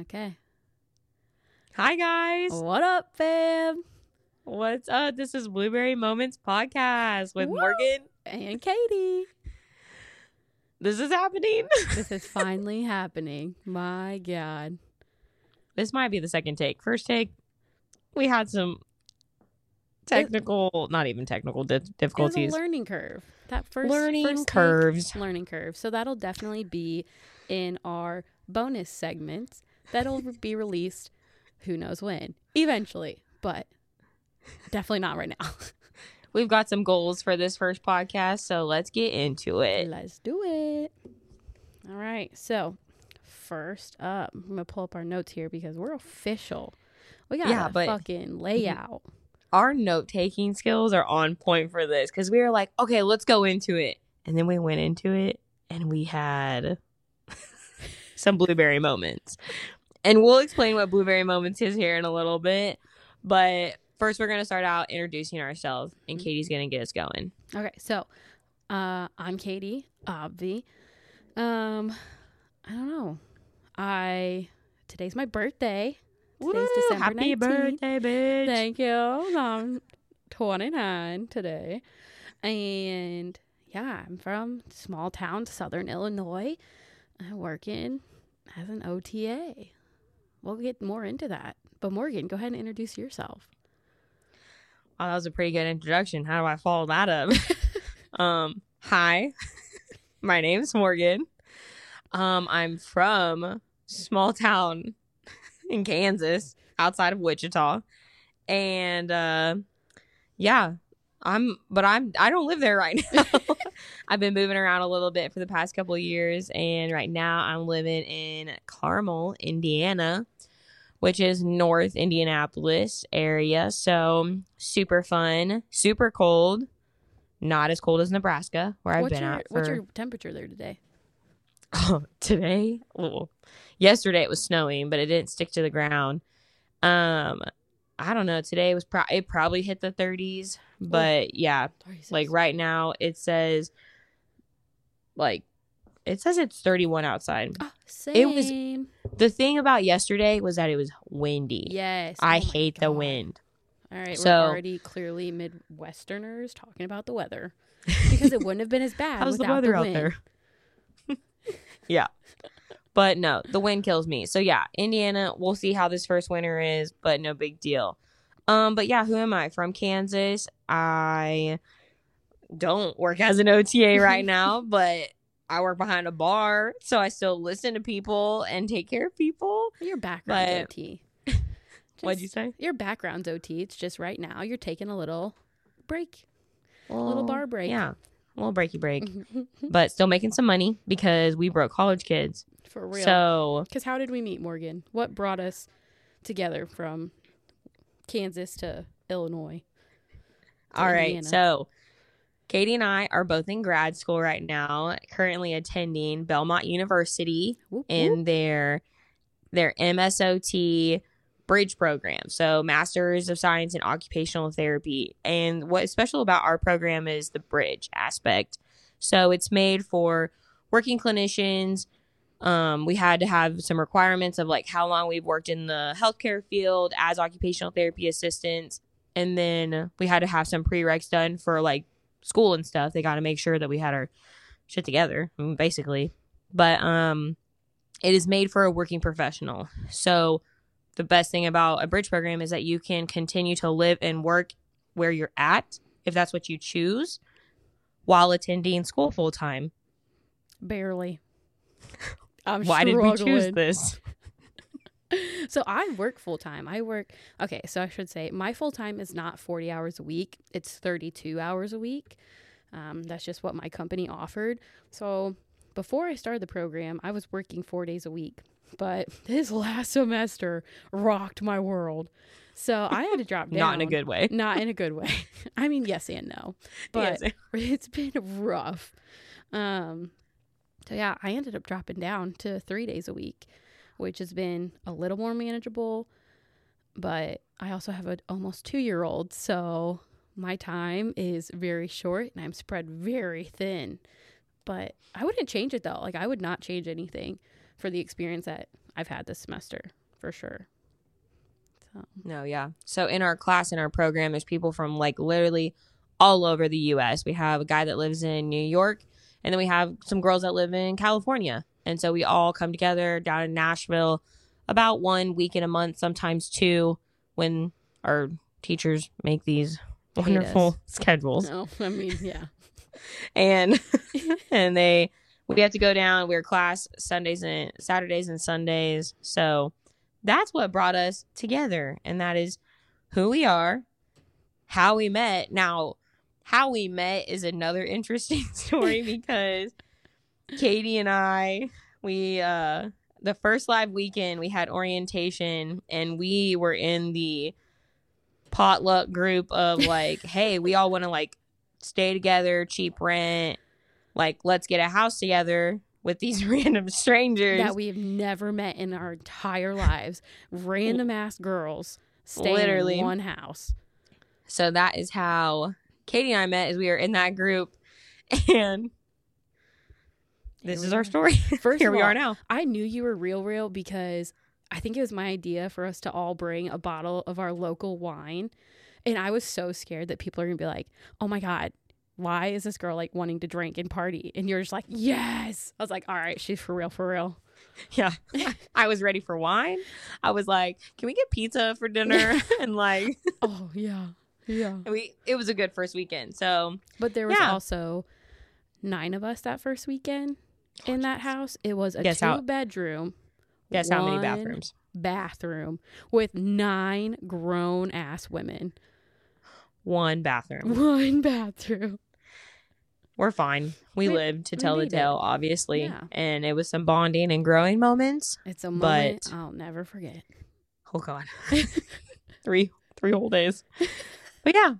Okay. Hi guys. What up, fam? What's up? This is Blueberry Moments podcast with Woo! Morgan. And Katie. This is happening. This is finally happening. My God. this might be the second take. First take, we had some technical, not even technical di- It was a difficulties. learning curve. That first Learning first take, curves. learning curve. So that'll definitely be in our bonus segments that'll be released who knows when. Eventually, but definitely not right now. We've got some goals for this first podcast, so let's get into it. Let's do it. All right. So, first up, I'm going to pull up our notes here because we're official. We got Yeah, a but- fucking layout. Our note taking skills are on point for this because we were like, okay, let's go into it. And then we went into it and we had some blueberry moments. And we'll explain what blueberry moments is here in a little bit. But first, we're going to start out introducing ourselves, and Katie's going to get us going. Okay. So, uh, I'm Katie, Obvi. Um, I don't know. I, today's my birthday. Today's Woo, December Happy 19th. birthday, bitch. Thank you. I'm 29 today. And yeah, I'm from small town, southern Illinois. I'm working as an OTA. We'll get more into that. But Morgan, go ahead and introduce yourself. Wow, that was a pretty good introduction. How do I follow that up? um, hi, my name's Morgan. Um, I'm from small town in Kansas, outside of Wichita, and uh, yeah, I'm. But I'm. I don't live there right now. I've been moving around a little bit for the past couple of years, and right now I'm living in Carmel, Indiana, which is North Indianapolis area. So super fun, super cold. Not as cold as Nebraska, where I've what's been your at for what's your temperature there today? today. Oh, yesterday it was snowing, but it didn't stick to the ground. Um, I don't know. Today was pro- it probably hit the 30s, but oh, yeah, like right now it says like it says it's 31 outside. oh, same. it was- The thing about yesterday was that it was windy. yes. I Oh hate the wind. All right, So- we're already clearly Midwesterners talking about the weather because it wouldn't have been as bad How's the weather out wind. there? yeah. But no, the wind kills me. So yeah, Indiana, we'll see how this first winter is, but no big deal. Um, but yeah, who am I? From Kansas. I don't work as an OTA right now, but I work behind a bar, so I still listen to people and take care of people. Your background's But- OT. What'd you say? Your background's OT. It's just right now you're taking a little break. A little bar break. Yeah. A little breaky break. but still making some money because we broke college kids. For real. So Because how did we meet, Morgan? What brought us together from Kansas to Illinois? to All right. Indiana? So Katie and I are both in grad school right now, currently attending Belmont University Whoop, in whoop. their their MSOT bridge program. So Masters of Science in Occupational Therapy. And what's special about our program is the bridge aspect. So it's made for working clinicians. Um, we had to have some requirements of like how long we've worked in the healthcare field as occupational therapy assistants. And then we had to have some prereqs done for like school and stuff. They got to make sure that we had our shit together, basically. But um, it is made for a working professional. So the best thing about a bridge program is that you can continue to live and work where you're at if that's what you choose while attending school full time. Barely. I'm Why did we choose this? So I work full time. I work okay, so I should say my full time is not 40 hours a week. It's 32 hours a week. Um, that's just what my company offered. So before I started the program, I was working four days a week. But this last semester rocked my world. So I had to drop down. Not in a good way. Not in a good way. I mean, yes and no. But Yes. it's been rough. Um, so yeah, I ended up dropping down to three days a week, which has been a little more manageable. But I also have an almost two year old, so my time is very short and I'm spread very thin. But I wouldn't change it though. Like I would not change anything for the experience that I've had this semester for sure. So No, yeah. So in our class in our program, there's people from like literally all over the U.S. We have a guy that lives in New York, and then we have some girls that live in California, and so we all come together down in Nashville about one week in a month, sometimes two, when our teachers make these wonderful schedules. No, I mean, yeah. and and they we have to go down. We're class sundays and saturdays and sundays. So that's what brought us together. And that is who we are how we met. Now how we met is another interesting story because katie and i we uh the first live weekend we had orientation and we were in the potluck group of like hey we all want to like stay together, cheap rent. Like, let's get a house together with these random strangers. that we have never met in our entire lives. Random ass girls staying Literally. in one house. so that is how Katie and I met. Is we were in that group, and this is our story. First Here we all, are now. I knew you were real, real because I think it was my idea for us to all bring a bottle of our local wine. And I was so scared that people are going to be like, oh my God, why is this girl like wanting to drink and party? And you're just like, yes. I was like, all right, she's for real, for real. Yeah, I was ready for wine. I was like, "Can we get pizza for dinner?" and like, Oh, yeah. Yeah. we it was a good first weekend. So But there was Yeah. also nine of us that first weekend in that house. It was a Guess two how- bedroom. guess how many bathrooms? Bathroom with nine grown ass women. One bathroom. One bathroom. We're fine. We, We- lived to tell the made it. tale, obviously, Yeah. and it was some bonding and growing moments. It's a moment But- I'll never forget. Oh God, three three whole days. But yeah,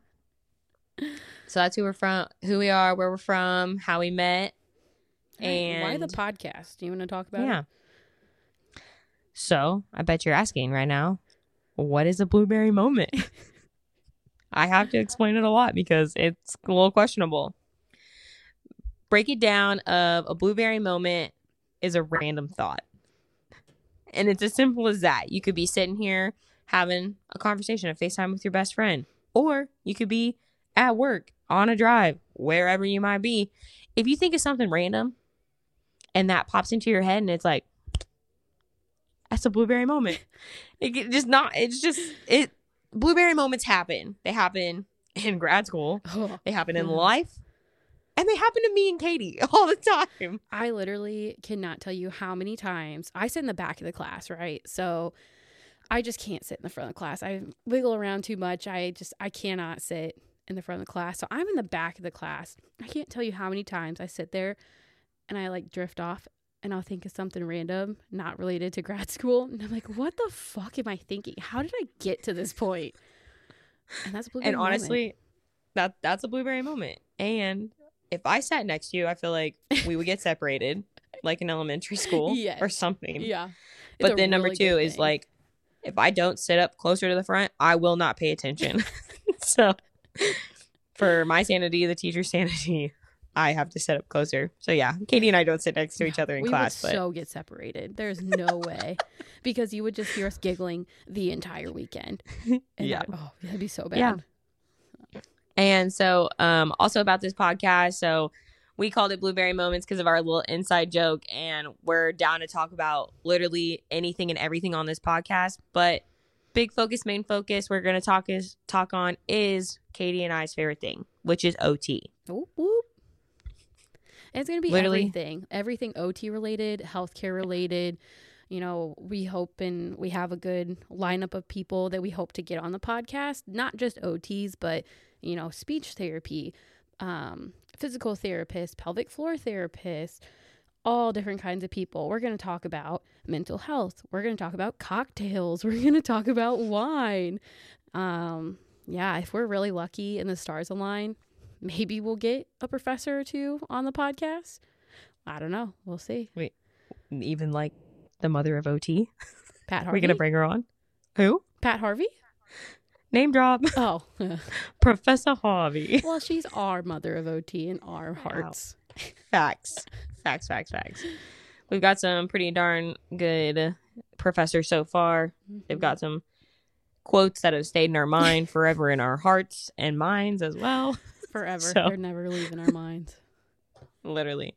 so that's who we're from, who we are, where we're from, how we met. and why the podcast? Do you want to talk about it? yeah. it? So I bet you're asking right now, what is a blueberry moment? I have to explain it a lot because it's a little questionable. Break it down of a blueberry moment is a random thought. And it's as simple as that. You could be sitting here having a conversation, a FaceTime with your best friend, or you could be at work, on a drive, wherever you might be. If you think of something random and that pops into your head and it's like, that's a blueberry moment. It just not, it's just, it, blueberry moments happen. They happen in grad school, Oh, they happen in life, and they happen to me and Katie all the time. I literally cannot tell you how many times I sit in the back of the class, right? So I just can't sit in the front of the class. I wiggle around too much. I just I cannot sit in the front of the class. So I'm in the back of the class. I can't tell you how many times I sit there and I like drift off and I'll think of something random, not related to grad school. And I'm like, what the fuck am I thinking? How did I get to this point? And that's a blueberry moment. and moment. honestly, that that's a blueberry moment. And if I sat next to you, I feel like we would get separated, like in elementary school or something. yeah. It's But then number really two is like, if I don't sit up closer to the front, I will not pay attention. so, for my sanity, the teacher's sanity, I have to sit up closer. So yeah, Katie and I don't sit next to each other in we class, would but so get separated. There's no way because you would just hear us giggling the entire weekend. And Yeah. that- oh, that'd be so bad. Yeah. And so, um, also about this podcast, so we called it Blueberry Moments because of our little inside joke, and we're down to talk about literally anything and everything on this podcast. But big focus, main focus, we're gonna talk is talk on is Katie and I's favorite thing, which is OT. Whoop, whoop. It's gonna be Literally. everything, everything OT related, healthcare related. You know, we hope and we have a good lineup of people that we hope to get on the podcast. Not just OTs, but you know, speech therapy, um, physical therapists, pelvic floor therapists, all different kinds of people. We're going to talk about mental health. We're going to talk about cocktails. We're going to talk about wine. Um, yeah, if we're really lucky and the stars align, maybe we'll get a professor or two on the podcast. I don't know. We'll see. Wait, even like the mother of OT. Pat Are Harvey. we gonna bring her on? Who? Pat Harvey? Name drop. Oh, Professor Harvey. well, she's our mother of OT in our hearts. Facts. Facts, facts, facts. We've got some pretty darn good professors so far. They've Mhm. got some quotes that have stayed in our mind forever in our hearts and minds as well. forever. so- They're never leaving our minds. Literally.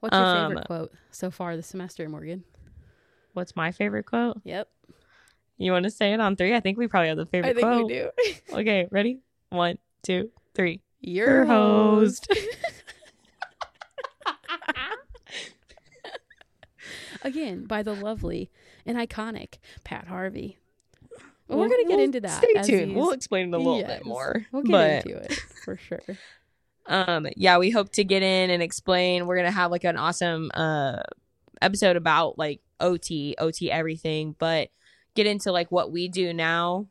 What's your Um, favorite quote so far this semester, Morgan? What's my favorite quote? Yep. You want to say it on three? I think we probably have the favorite I think quote. we do. Okay, ready? One, two, three. Your host. host. Again, by the lovely and iconic Pat Harvey. Well, we're gonna get we'll- into that. Stay tuned. these- We'll explain it a little Yes, bit more. We'll get but into it for sure. um yeah we hope to get in and explain we're gonna have like an awesome uh episode about like ot ot everything but get into like what we do now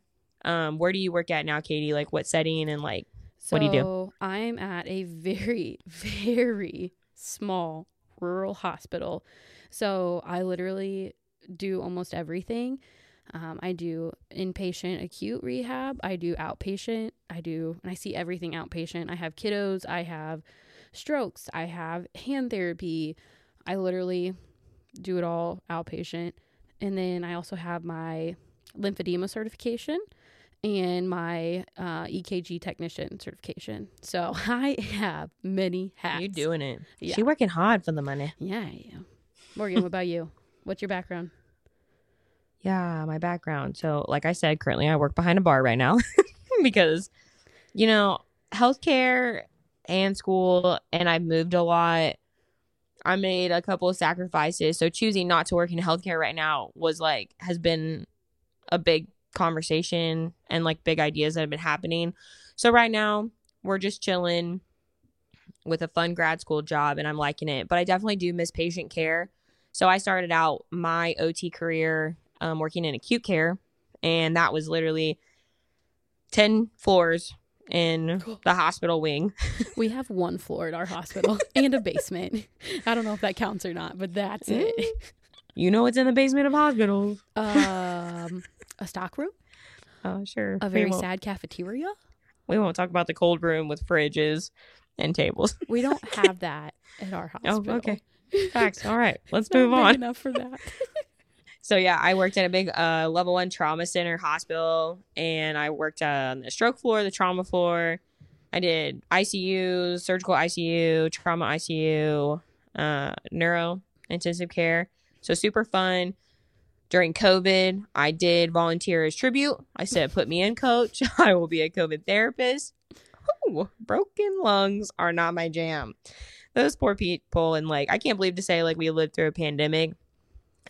um where do you work at now katie like what setting and like So What do you do? I'm at a very, very small rural hospital. So I literally do almost everything. Um, I do inpatient acute rehab. I do outpatient. I do, and I see everything outpatient. I have kiddos. I have strokes. I have hand therapy. I literally do it all outpatient. And then I also have my lymphedema certification and my uh, EKG technician certification. So I have many hats. You're doing it Yeah. she working hard for the money Yeah, I am. Morgan, what about you? What's your background? yeah my background so like i said currently i work behind a bar right now because you know healthcare and school and i've moved a lot i made a couple of sacrifices. So choosing not to work in healthcare right now was like has been a big conversation and like big ideas that have been happening. So right now we're just chilling with a fun grad school job and i'm liking it but i definitely do miss patient care. So i started out my ot career um, working in acute care and that was literally 10 floors in the hospital wing. We have one floor at our hospital and a basement. I don't know if that counts or not, but that's it. you know what's in the basement of hospitals. Um, a stock room, oh sure. A very sad cafeteria. we won't talk about the cold room with fridges and tables. We don't have that at our oh hospital. okay facts. All right. Let's not move on. Enough for that. So yeah, I worked at a big uh, level one trauma center hospital, and I worked on the stroke floor, the trauma floor. I did ICU, surgical ICU, trauma ICU, uh, neuro intensive care. So super fun. During COVID, I did volunteer as tribute. I said, "Put me in, coach. I will be a COVID therapist." Ooh, broken lungs are not my jam. Those poor people, and like, I can't believe to say like we lived through a pandemic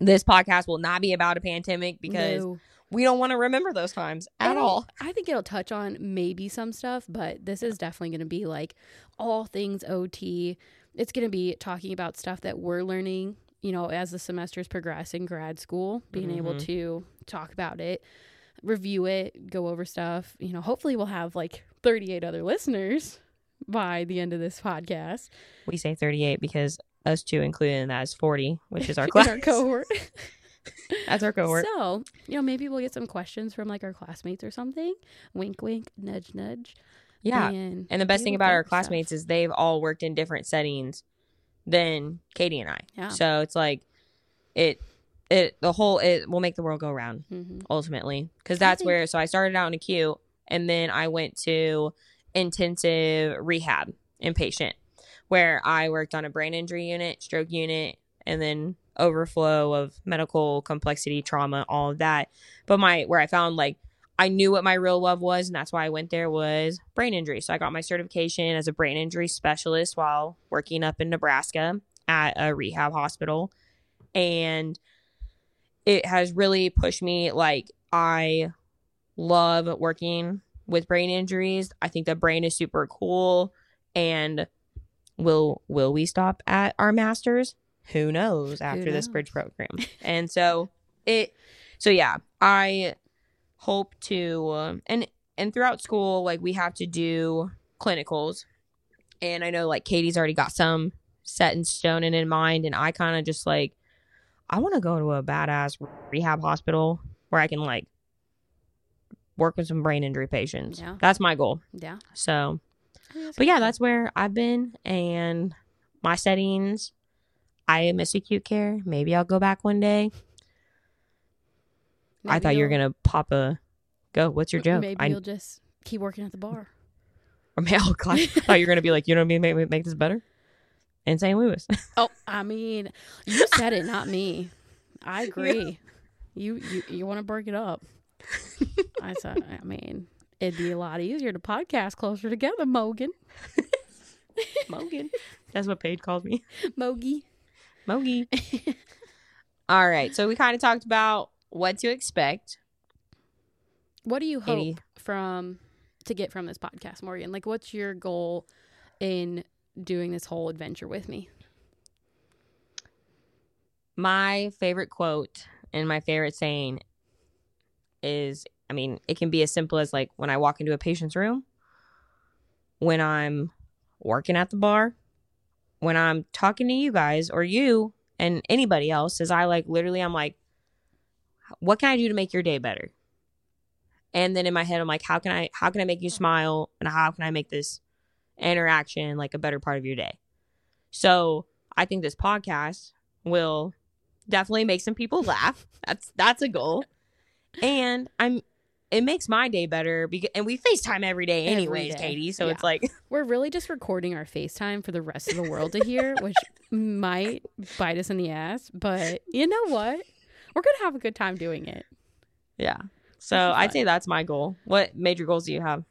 this podcast will not be about a pandemic because No. we don't want to remember those times at And all. I think it'll touch on maybe some stuff, but this is definitely going to be like all things OT. It's going to be talking about stuff that we're learning, you know, as the semesters progress in grad school, being able Mhm. to talk about it, review it, go over stuff. You know, hopefully we'll have like 38 other listeners by the end of this podcast. We say 38 because us two included in that is 40, which is our class. our cohort. That's our cohort. So, you know, maybe we'll get some questions from like our classmates or something. Wink, wink, nudge, nudge. yeah. And, And the best thing about our over stuff. classmates is they've all worked in different settings than Katie and I. Yeah. So it's like it it the whole it will make the world go round hmm ultimately because that's think- where so I started out in acute and then I went to intensive rehab inpatient where I worked on a brain injury unit, stroke unit, and then overflow of medical complexity, trauma, all of that. But my where I found like I knew what my real love was, and that's why I went there was brain injury. So I got my certification as a brain injury specialist while working up in Nebraska at a rehab hospital. And it has really pushed me like I love working with brain injuries. I think the brain is super cool and will will we stop at our masters? Who knows after this knows? bridge program. and so it so yeah, I hope to um, and and throughout school like we have to do clinicals. And I know like Katie's already got some set in stone and in mind and I kind of just like I want to go to a badass rehab hospital where I can like work with some brain injury patients. Yeah. That's my goal. Yeah. So, but yeah, that's where I've been and my settings. I miss acute care. Maybe I'll go back one day. I thought you were gonna pop a go. What's your joke? Maybe I, you'll just keep working at the bar. I mean, oh, God, I thought you were gonna be like, you know what I mean? Make, make- this better. In St. Louis. Oh, I mean, you said it, not me. I agree. You you you want to break it up? I said. I mean, it'd be a lot easier to podcast closer together, Mogan. Mogan, That's what Paige called me. Mogi. Mogi. All right. So we kind of talked about what to expect. What do you hope Any- from to get from this podcast, Morgan? Like, what's your goal in doing this whole adventure with me? My favorite quote and my favorite saying is I mean, it can be as simple as like when I walk into a patient's room, when I'm working at the bar, when I'm talking to you guys or you and anybody else, is I like literally, I'm like, what can I do to make your day better? And then in my head, I'm like, how can I, how can I make you smile? And how can I make this interaction like a better part of your day? So I think this podcast will definitely make some people laugh. That's that's a goal. And I'm it makes my day better because and we FaceTime every day anyways, day. Katie. So Yeah. it's like We're really just recording our FaceTime for the rest of the world to hear, which might bite us in the ass. But you know what? We're gonna have a good time doing it. Yeah. So I'd say that's my goal. What major goals do you have?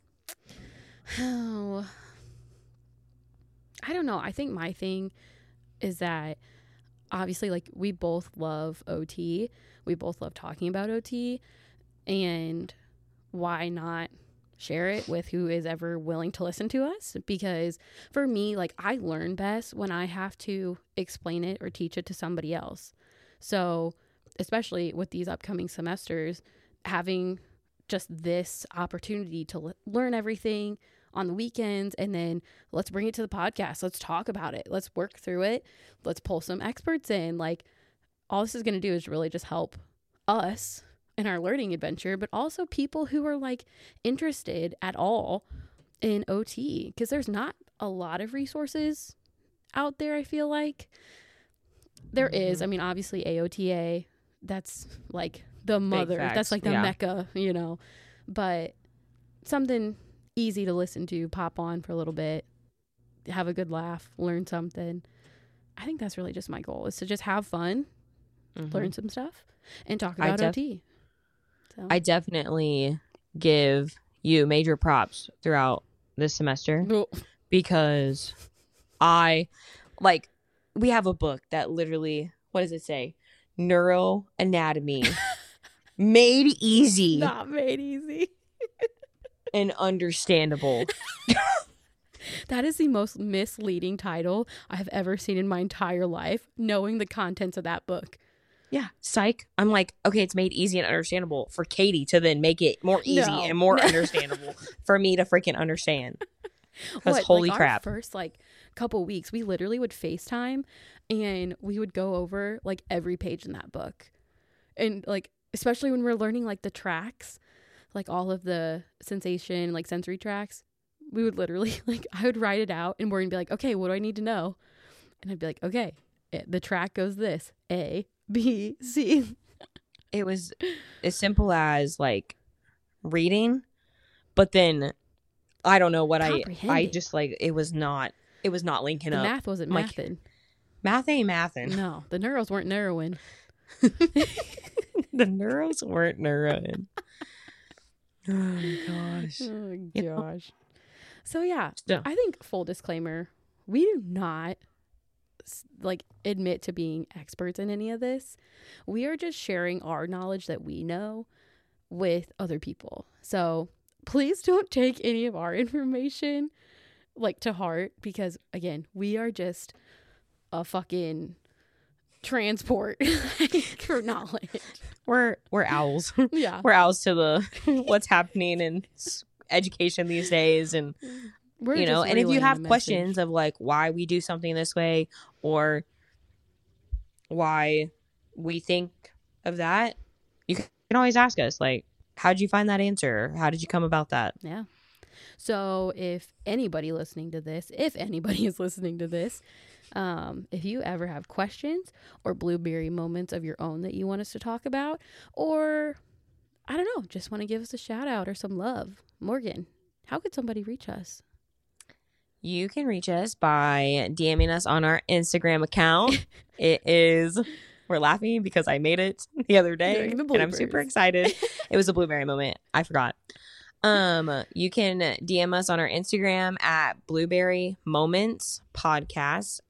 Oh, I don't know. I think my thing is that obviously, like, we both love OT. We both love talking about OT. And why not share it with who is ever willing to listen to us? Because for me, like, I learn best when I have to explain it or teach it to somebody else. So, especially with these upcoming semesters, having just this opportunity to le- learn everything on the weekends and then let's bring it to the podcast. Let's talk about it. Let's work through it. Let's pull some experts in. Like all this is going to do is really just help us in our learning adventure, but also people who are like interested at all in OT because there's not a lot of resources out there, I feel like. There is. I mean, obviously AOTA, that's like the mother. That's like the yeah. mecca, you know. But something easy to listen to, pop on for a little bit, have a good laugh, learn something. I think that's really just my goal is to just have fun, Mhm. learn some stuff, and talk about def- OT. So I definitely give you major props throughout this semester because I like we have a book that literally what does it say? Neuroanatomy made easy not made easy. and understandable. That is the most misleading title I have ever seen in my entire life, knowing the contents of that book. Yeah, psych. I'm like, okay, it's made easy and understandable for Katie to then make it more easy No. and more understandable for me to freaking understand. Because What, holy like, crap. First like couple weeks, we literally would FaceTime and we would go over like every page in that book. And like especially when we're learning like the tracts, like all of the sensation, like sensory tracts, we would literally like I would write it out and we're gonna be like, okay, what do I need to know? And I'd be like, okay, it, the tract goes this A, B, C. it was as simple as like reading, but then I don't know what I I just like it was not it was not linking The up. math wasn't Like, mathing. Math ain't mathin'. No, the neuros weren't narrowing. the neuros weren't neuroing. Oh my gosh. Oh You know? gosh. So yeah, So- I think full disclaimer, we do not like admit to being experts in any of this. We are just sharing our knowledge that we know with other people. So please don't take any of our information like to heart because again, we are just a fucking transport like, for knowledge. We're we're owls. Yeah. we're owls to the what's happening in education these days and We're you know and if you have questions of like why we do something this way or why we think of that you can always ask us like how did you find that answer how did you come about that Yeah. So if anybody listening to this, if anybody is listening to this, um, if you ever have questions or blueberry moments of your own that you want us to talk about, or I don't know, just want to give us a shout out or some love. Morgan, how could somebody reach us? You can reach us by DMing us on our Instagram account. it is we're laughing because I made it the other day the and I'm super excited. it was a blueberry moment. I forgot. Um, you can DM us on our Instagram at Blueberry Moments Podcast.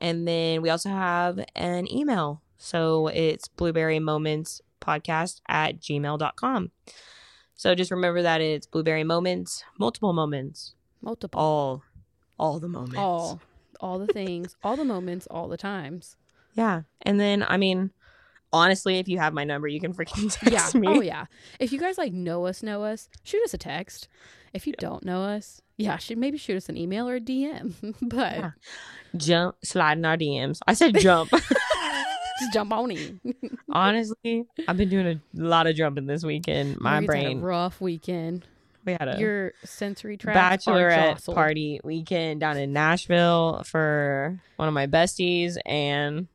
And then we also have an email. So it's blueberry moments podcast at gmail.com. So just remember that it's blueberry moments, multiple moments, Multiple. all, all the moments. all all the things all the moments all the times Yeah. And then, I mean, honestly, if you have my number, you can freaking text yeah me. oh yeah if you guys like know us know us shoot us a text if you don't know us yeah should maybe shoot us an email or a dm but Yeah. Jump, slide in our DMs. I said jump. just jump on in honestly, I've been doing a lot of jumping this weekend. My Morgan's had a brain. rough weekend We had a your sensory are bachelorette party weekend down in Nashville for one of my besties, and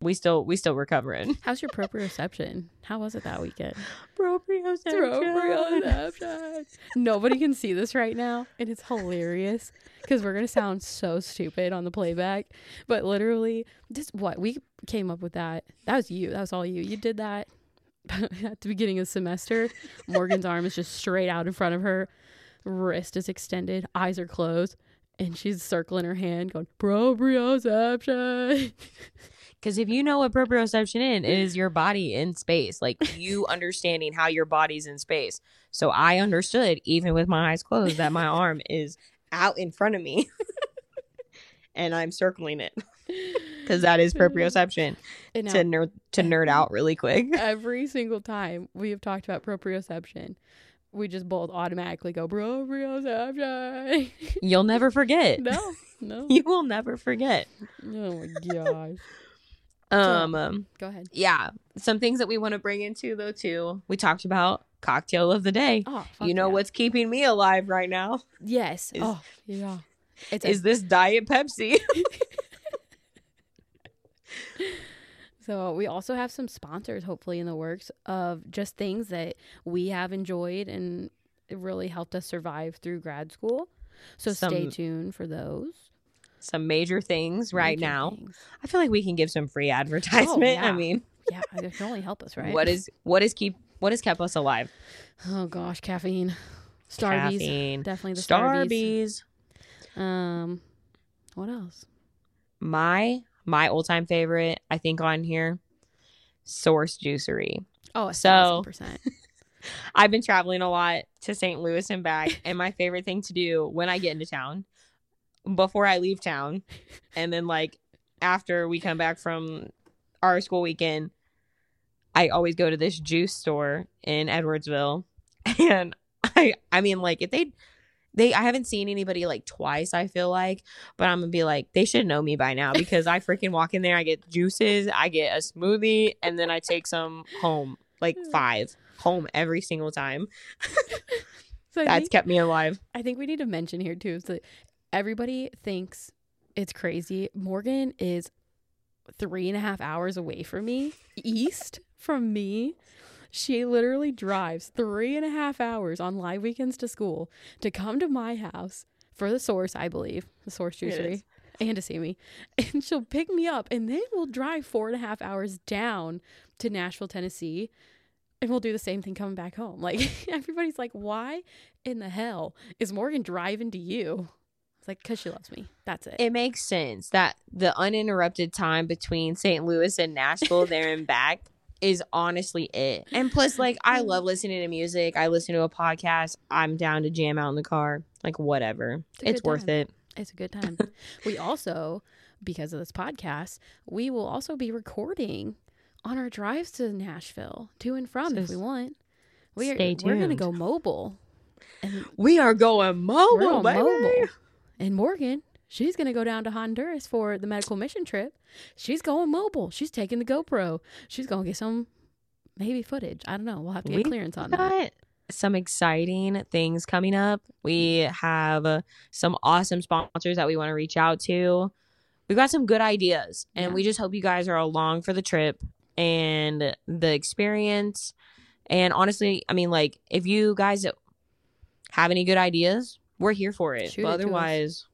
we still we still recovering. how's your proprioception how was it that weekend Proprioception. Proprioception. Nobody can see this right now, and it's hilarious because we're gonna sound so stupid on the playback. But literally, just what we came up with that. That was you. That was all you. You did that at the beginning of the semester. Morgan's arm is just straight out in front of her, wrist is extended, eyes are closed, and she's circling her hand, going proprioception. Because if you know what proprioception is, it is your body in space, like you understanding how your body's in space. So I understood, even with my eyes closed, that my arm is out in front of me, and I'm circling it because that is proprioception. To nerd to nerd out really quick. every single time we have talked about proprioception, we just both automatically go proprioception. You'll never forget. no, no. You will never forget. Oh my gosh. Um, um, Go ahead. yeah, some things that we want to bring into though too. We talked about cocktail of the day. Oh, you know yeah. what's keeping me alive right now Yes. is- oh, yeah. It's a- is this diet Pepsi. so we also have some sponsors hopefully in the works of just things that we have enjoyed and it really helped us survive through grad school. So stay tuned for those. some major things right Major now. things. I feel like we can give some free advertisement. I yeah. mean, Yeah, it can only help us, right? what is what is keep what has kept us alive? Oh gosh, caffeine. Starbies. Caffeine. Definitely the Starbies. Starbies. Um, what else? My my old time favorite, I think on here, Source Juicery. Oh, So- percent. I've been traveling a lot to St. Louis and back, and my favorite thing to do when I get into town, before I leave town, and then like after we come back from our school weekend, I always go to this juice store in Edwardsville, and I I mean like if they they I haven't seen anybody like twice I feel like, but I'm gonna be like they should know me by now because I freaking walk in there, I get juices, I get a smoothie, and then I take some home like hmm. five home every single time. So That's think, kept me alive. I think we need to mention here too is that everybody thinks it's crazy. Morgan is three and a half hours away from me, east from me. She literally drives three and a half hours on live weekends to school to come to my house for the source, I believe, the source juicery, and to see me. And she'll pick me up, and then we'll drive four and a half hours down to Nashville, Tennessee, and we'll do the same thing coming back home. Like everybody's like, why in the hell is Morgan driving to you? It's like because she loves me. That's it. It makes sense that the uninterrupted time between St. Louis and Nashville there and back is honestly it. And plus, like, I mm. love listening to music. I listen to a podcast. I'm down to jam out in the car. Like, whatever. It's It's, worth time. it. It's a good time. we also, because of this podcast, we will also be recording on our drives to Nashville, to and from, So if we want. We are, stay We're gonna go mobile, and We are going mobile, we're baby. mobile. And Morgan, she's gonna go down to Honduras for the medical mission trip. She's going mobile. She's taking the GoPro. She's gonna get some maybe footage. I don't know. We'll have to get We clearance on that. some exciting things coming up. We have some awesome sponsors that we want to reach out to. We've got some good ideas, and Yeah. we just hope you guys are along for the trip and the experience. And honestly, I mean, like, if you guys have any good ideas, we're here for it. Shoot but it to otherwise,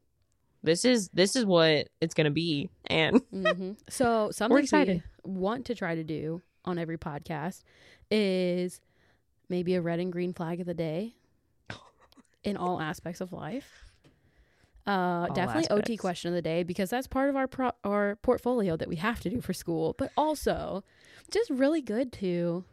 this is this is what it's gonna be. And hmm So something excited. we want to try to do on every podcast is maybe a red and green flag of the day in all aspects of life. Uh, definitely OT question of the day because that's part of our pro- our portfolio that we have to do for school. But also, just really good to,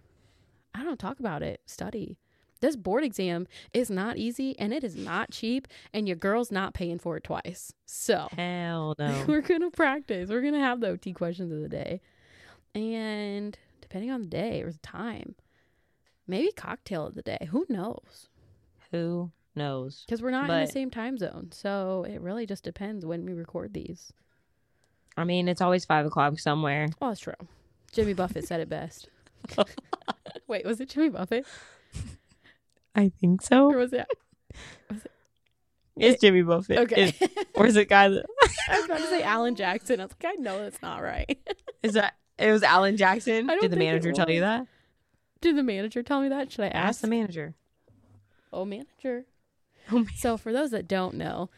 I don't know, talk about it, study. This board exam is not easy and it is not cheap, and your girl's not paying for it twice. So hell no. we're gonna practice. We're gonna have the OT questions of the day, and depending on the day or the time, maybe cocktail of the day. Who knows? Who knows? Because we're not in the same time zone, so it really just depends when we record these. I mean, it's always five o'clock somewhere. Well, that's true. Jimmy Buffett said it best. Wait, was it Jimmy Buffett I think or so. was it? It's Jimmy Buffett. Okay, Is, or is it guy that I was about to say Alan Jackson. I was like, I know that's not right. is that it was Alan Jackson? Did the manager tell you that? Did the manager tell me that? Should I ask? Ask the manager. Oh, manager. Oh, man. So, for those that don't know,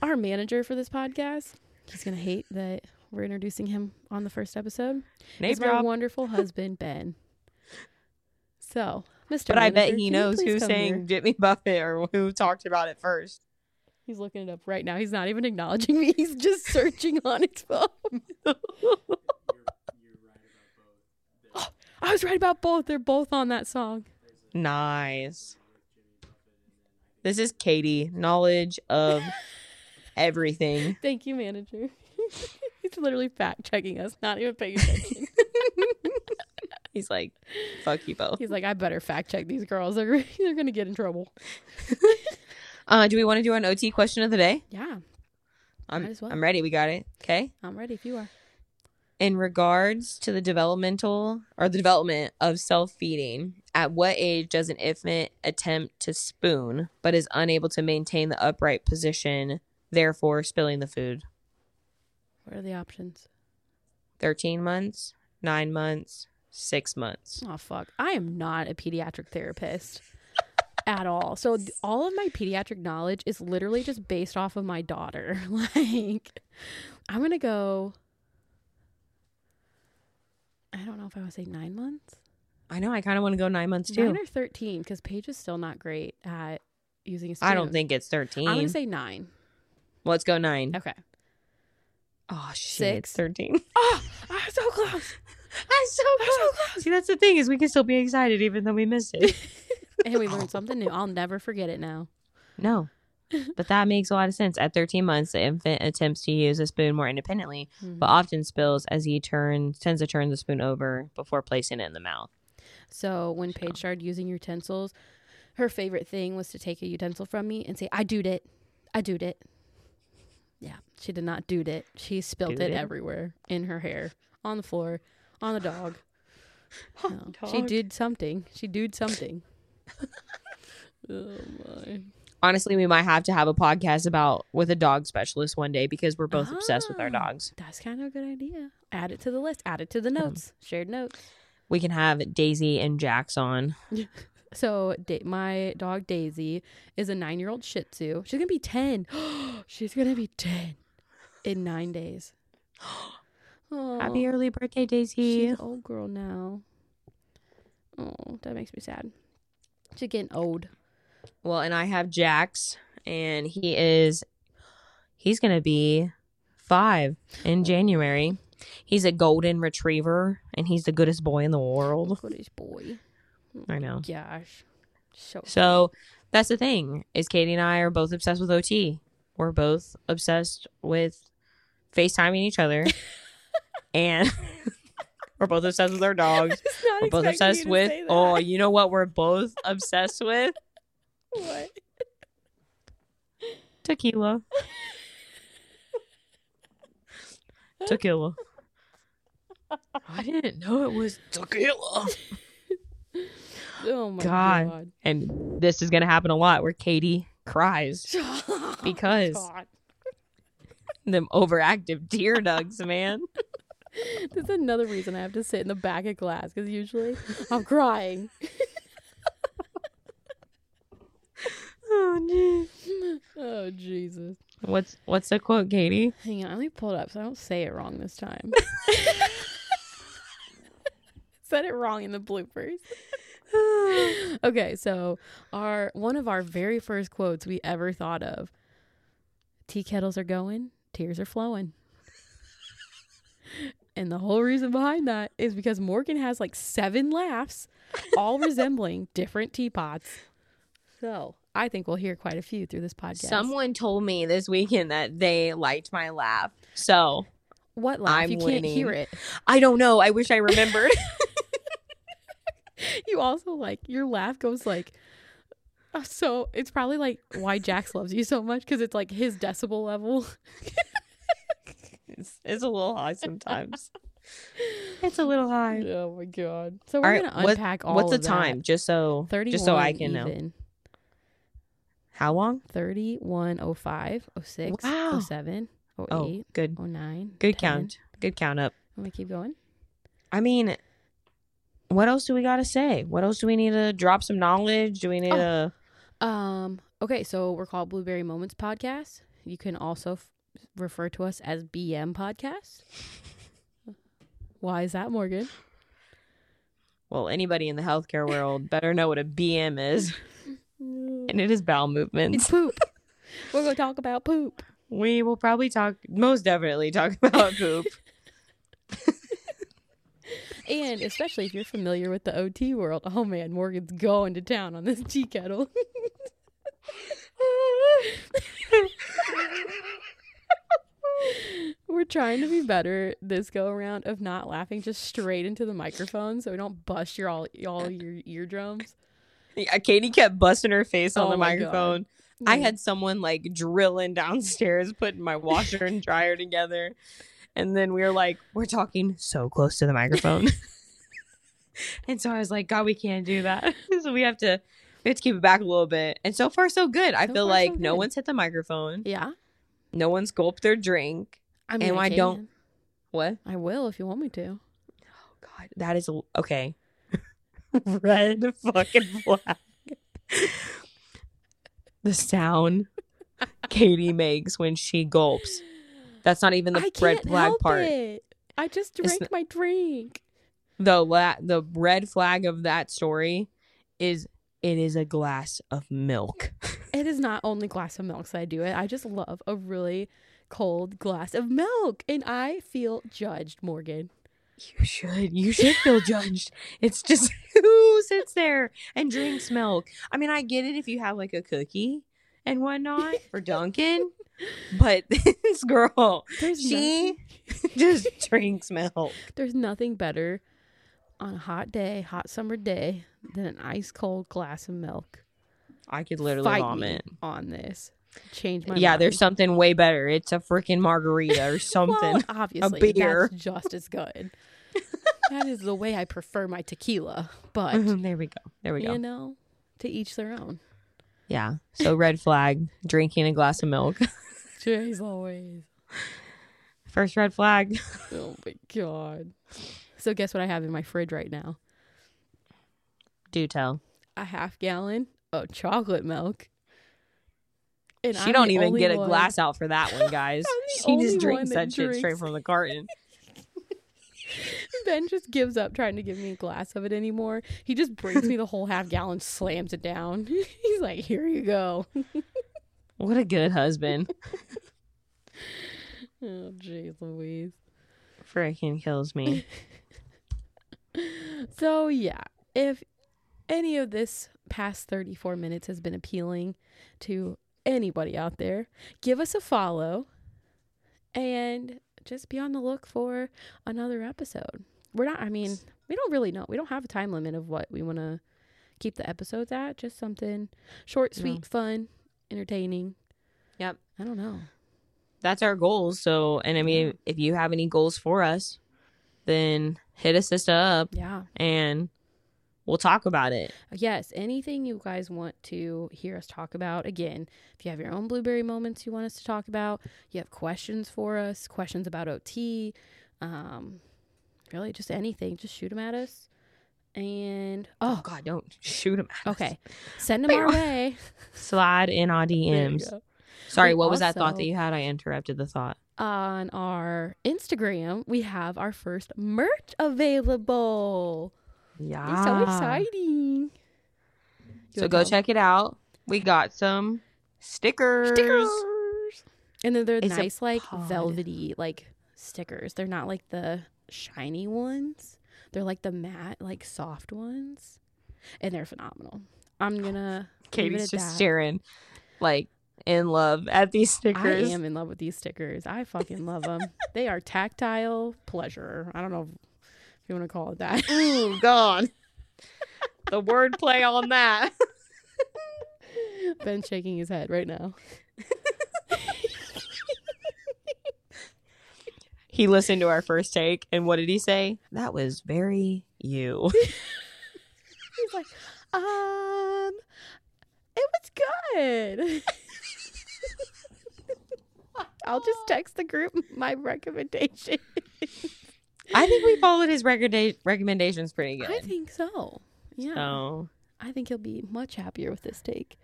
our manager for this podcast, he's going to hate that we're introducing him on the first episode. Name Is my wonderful husband, Ben. So, Mr. But I bet he knows please who's come saying here? Jimmy Buffett or who talked about it first. He's looking it up right now. He's not even acknowledging me. He's just searching on his phone. I was right about both. They're both on that song. Nice. This is Katie. Knowledge of everything. Thank you, manager. He's literally fact checking us, not even paying attention. He's like, fuck you both. He's like, I better fact check these girls. They're they're gonna get in trouble. Uh, do we want to do an OT question of the day? Yeah, I'm, Might as well. I'm ready. We got it. Okay. I'm ready if you are. In regards to the developmental or the development of self feeding, at what age does an infant attempt to spoon but is unable to maintain the upright position, therefore spilling the food? What are the options? 13 months, nine months, six months. Oh fuck, I am not a pediatric therapist at all. So th- all of my pediatric knowledge is literally just based off of my daughter. like, I'm gonna go. I don't know if I would say nine months, I know. I kind of want to go nine months too. nine or thirteen, because Paige is still not great at using a spoon. I don't think it's 13. I'm gonna say nine. Let's go nine. Okay. Oh, shit. Six. 13. Oh, I'm so close. I'm so close. See, that's the thing is we can still be excited even though we missed it. and we learned something new. I'll never forget it now. no. But that makes a lot of sense. At 13 months, the infant attempts to use a spoon more independently, Mhm. but often spills as he turns tends to turn the spoon over before placing it in the mouth. So when Paige started using utensils, her favorite thing was to take a utensil from me and say, "I doed it, I doed it." Yeah, she did not doed it. She spilt Doed it it? everywhere in her hair, on the floor, on the dog. No, She did something. She did something. oh my! Honestly, we might have to have a podcast about with a dog specialist one day because we're both obsessed with our Ah. dogs. That's kind of a good idea. Add it to the list. Add it to the notes. Shared notes. We can have Daisy and Jax on. So da- my dog Daisy is a nine-year-old Shih Tzu. She's gonna be ten. She's gonna be ten in nine days. Oh, Happy early birthday, Daisy. she's an old girl now. Oh, that makes me sad. She's getting old. Well, and I have Jax, and he is he's gonna be five in oh. January. He's a golden retriever, and he's the goodest boy in the world. Goodish boy. Oh I know. Gosh. So, So that's the thing is Katie and I are both obsessed with OT. We're both obsessed with FaceTiming each other, and we're both obsessed with our dogs. We're both obsessed with oh, you know what? We're both obsessed with what? tequila. tequila. I didn't know it was tequila. Oh my God. god. And this is gonna happen a lot where Katie cries. Oh, because- God. Them overactive tear ducts, man. That's another reason I have to sit in the back of class because usually I'm crying. oh, oh Jesus. What's what's the quote, Katie? Hang on, I only pulled up so I don't say it wrong this time. Said it wrong in the bloopers. okay, so our one of our very first quotes we ever thought of. Tea kettles are going, tears are flowing and the whole reason behind that is because Morgan has like seven laughs, all resembling different teapots. So I think we'll hear quite a few through this podcast. Someone told me this weekend that they liked my laugh. So what laugh? I'm you can't hear it. I don't know. I wish I remembered. You also like your laugh goes like uh, so it's probably like why Jax loves you so much because it's like his decibel level. it's, it's a little high sometimes. it's a little high. oh my god! So we're All right, gonna what- unpack all. What's the of that. time? Just so Thirty. just so I can know. How long? 31, 05, 06, Wow. 07, 08, Oh, good. 09. Good 10. count. Good count up. Want me keep going? I mean, what else do we got to say? What else do we need to drop some knowledge? Do we need Oh. to? Um. Okay, so we're called Blueberry Moments Podcast. You can also f- refer to us as BM Podcast. Why is that, Morgan? Well, anybody in the healthcare world better know what a BM is, and it is bowel movements. It's poop. We're gonna talk about poop. We will probably talk, most definitely talk about poop. And especially if you're familiar with the OT world, oh man, Morgan's going to town on this tea kettle. We're trying to be better this go around of not laughing just straight into the microphone so we don't bust your all all your eardrums. Yeah, Katie kept busting her face on Oh the my God. microphone. I mm. had someone like drilling downstairs, putting my washer and dryer together. And then we were like, we're talking so close to the microphone. and so I was like, God, we can't do that. so we have to we have to keep it back a little bit. And so far so good. I So feel far, so like no one's hit the microphone. Yeah. No one's gulped their drink. I mean And I, I don't- What? I will if you want me to. Oh God, that is okay. Red fucking flag. the sound Katie makes when she gulps. That's not even the red flag part. it. I just drank my drink. The la- the red flag of that story is it is a glass of milk. It is not only glass of milk that I do it. I just love a really cold glass of milk, and I feel judged, Morgan. You should. You should feel judged. It's just who sits there and drinks milk. I mean, I get it if you have like a cookie and whatnot for dunking, but this girl, There's she nothing, just drinks milk. there's nothing better on a hot day, hot summer day, than an ice cold glass of milk. I could literally Fight vomit. on this. Change my Yeah, mind. there's something way better. It's a freaking margarita or something. Well, obviously, beer. that's just as good. that is the way I prefer my tequila, but there we go. There we go. you know, to each their own. Yeah. So red flag, drinking a glass of milk. Jeez, always. First red flag. Oh my god. So guess what I have in my fridge right now? Do tell. A half gallon of chocolate milk. And she I'm don't even get a one- glass out for that one, guys. She just drinks that that, shit straight from the carton. Ben just gives up trying to give me a glass of it anymore. He just brings me the whole half gallon, slams it down. He's like, "Here you go." What a good husband. Oh, jeez, Louise. Freaking kills me. So yeah, if any of this past 34 minutes has been appealing to anybody out there, give us a follow and just be on the look for another episode. We're not I mean, we don't really know. We don't have a time limit of what we want to keep the episodes at, just something short, sweet, fun, entertaining. Yep. I don't know. That's our goals. So, and I mean, if you have any goals for us, then hit us sister up Yeah. and we'll talk about it. Yes, anything you guys want to hear us talk about. Again, if you have your own blueberry moments you want us to talk about, you have questions for us, questions about OT, um, really just anything, just shoot them at us. And Oh, oh, God, don't shoot them. At us. okay, send them our way. Slide in our DMs. Sorry, We what was that thought that you had? I interrupted the thought. On our Instagram, we have our first merch available. Yeah. It's so exciting. So go check it out. We got some stickers. stickers. And then they're It's nice, like pod. velvety, like stickers. They're not like the shiny ones. They're like the matte, like soft ones, and they're phenomenal. I'm gonna. Katie's just that. staring, like in love at these stickers. I am in love with these stickers. I fucking love them. they are tactile pleasure. I don't know if you want to call it that. Ooh, God. the wordplay on that. Ben's shaking his head right now. He listened to our first take, and what did he say? That was very you. He's like, um, it was good. I'll just text the group my recommendation. I think we followed his recommenda- recommendations pretty good. I think so. Yeah. so I think he'll be much happier with this take.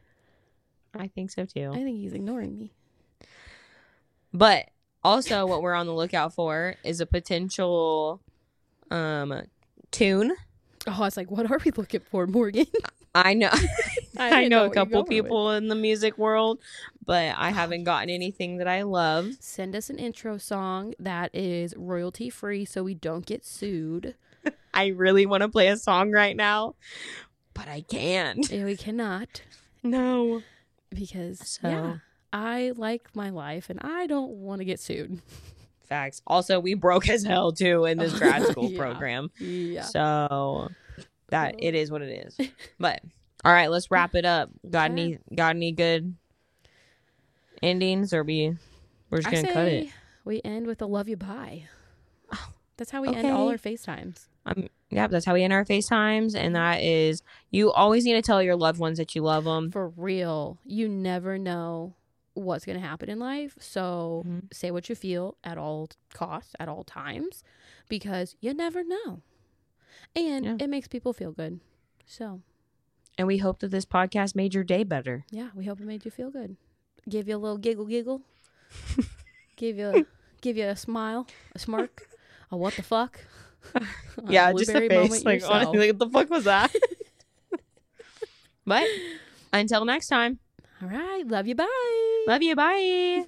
I think so too. I think he's ignoring me. But also, what we're on the lookout for is a potential um tune. Oh, I was like, what are we looking for, Morgan? I know, I, didn't know a couple going with. people in the music world, but I oh, haven't gotten anything that I love. Send us an intro song that is royalty free so we don't get sued. I really want to play a song right now, but I can't. And we cannot No. because So- yeah, I like my life and I don't want to get sued. Facts. Also, we broke as hell too in this grad school Yeah. program. Yeah. So that it is what it is. But all right, let's wrap it up. Got Okay. any got any good endings or we we're just I gonna cut it. we end with a love you bye. That's how we end all our FaceTimes. Um, yeah, that's how we end our FaceTimes, and that is you always need to tell your loved ones that you love them. For real, you never know what's going to happen in life. So Mhm. say what you feel at all costs, at all times, because you never know. And Yeah. it makes people feel good. So, And we hope that this podcast made your day better. yeah, we hope it made you feel good. Give you a little giggle giggle. give you a, give you a smile, a smirk, a what the fuck. yeah, just a face. Like, yourself. honestly, what the fuck was that? but until next time, All right, love you. Bye. love you. Bye.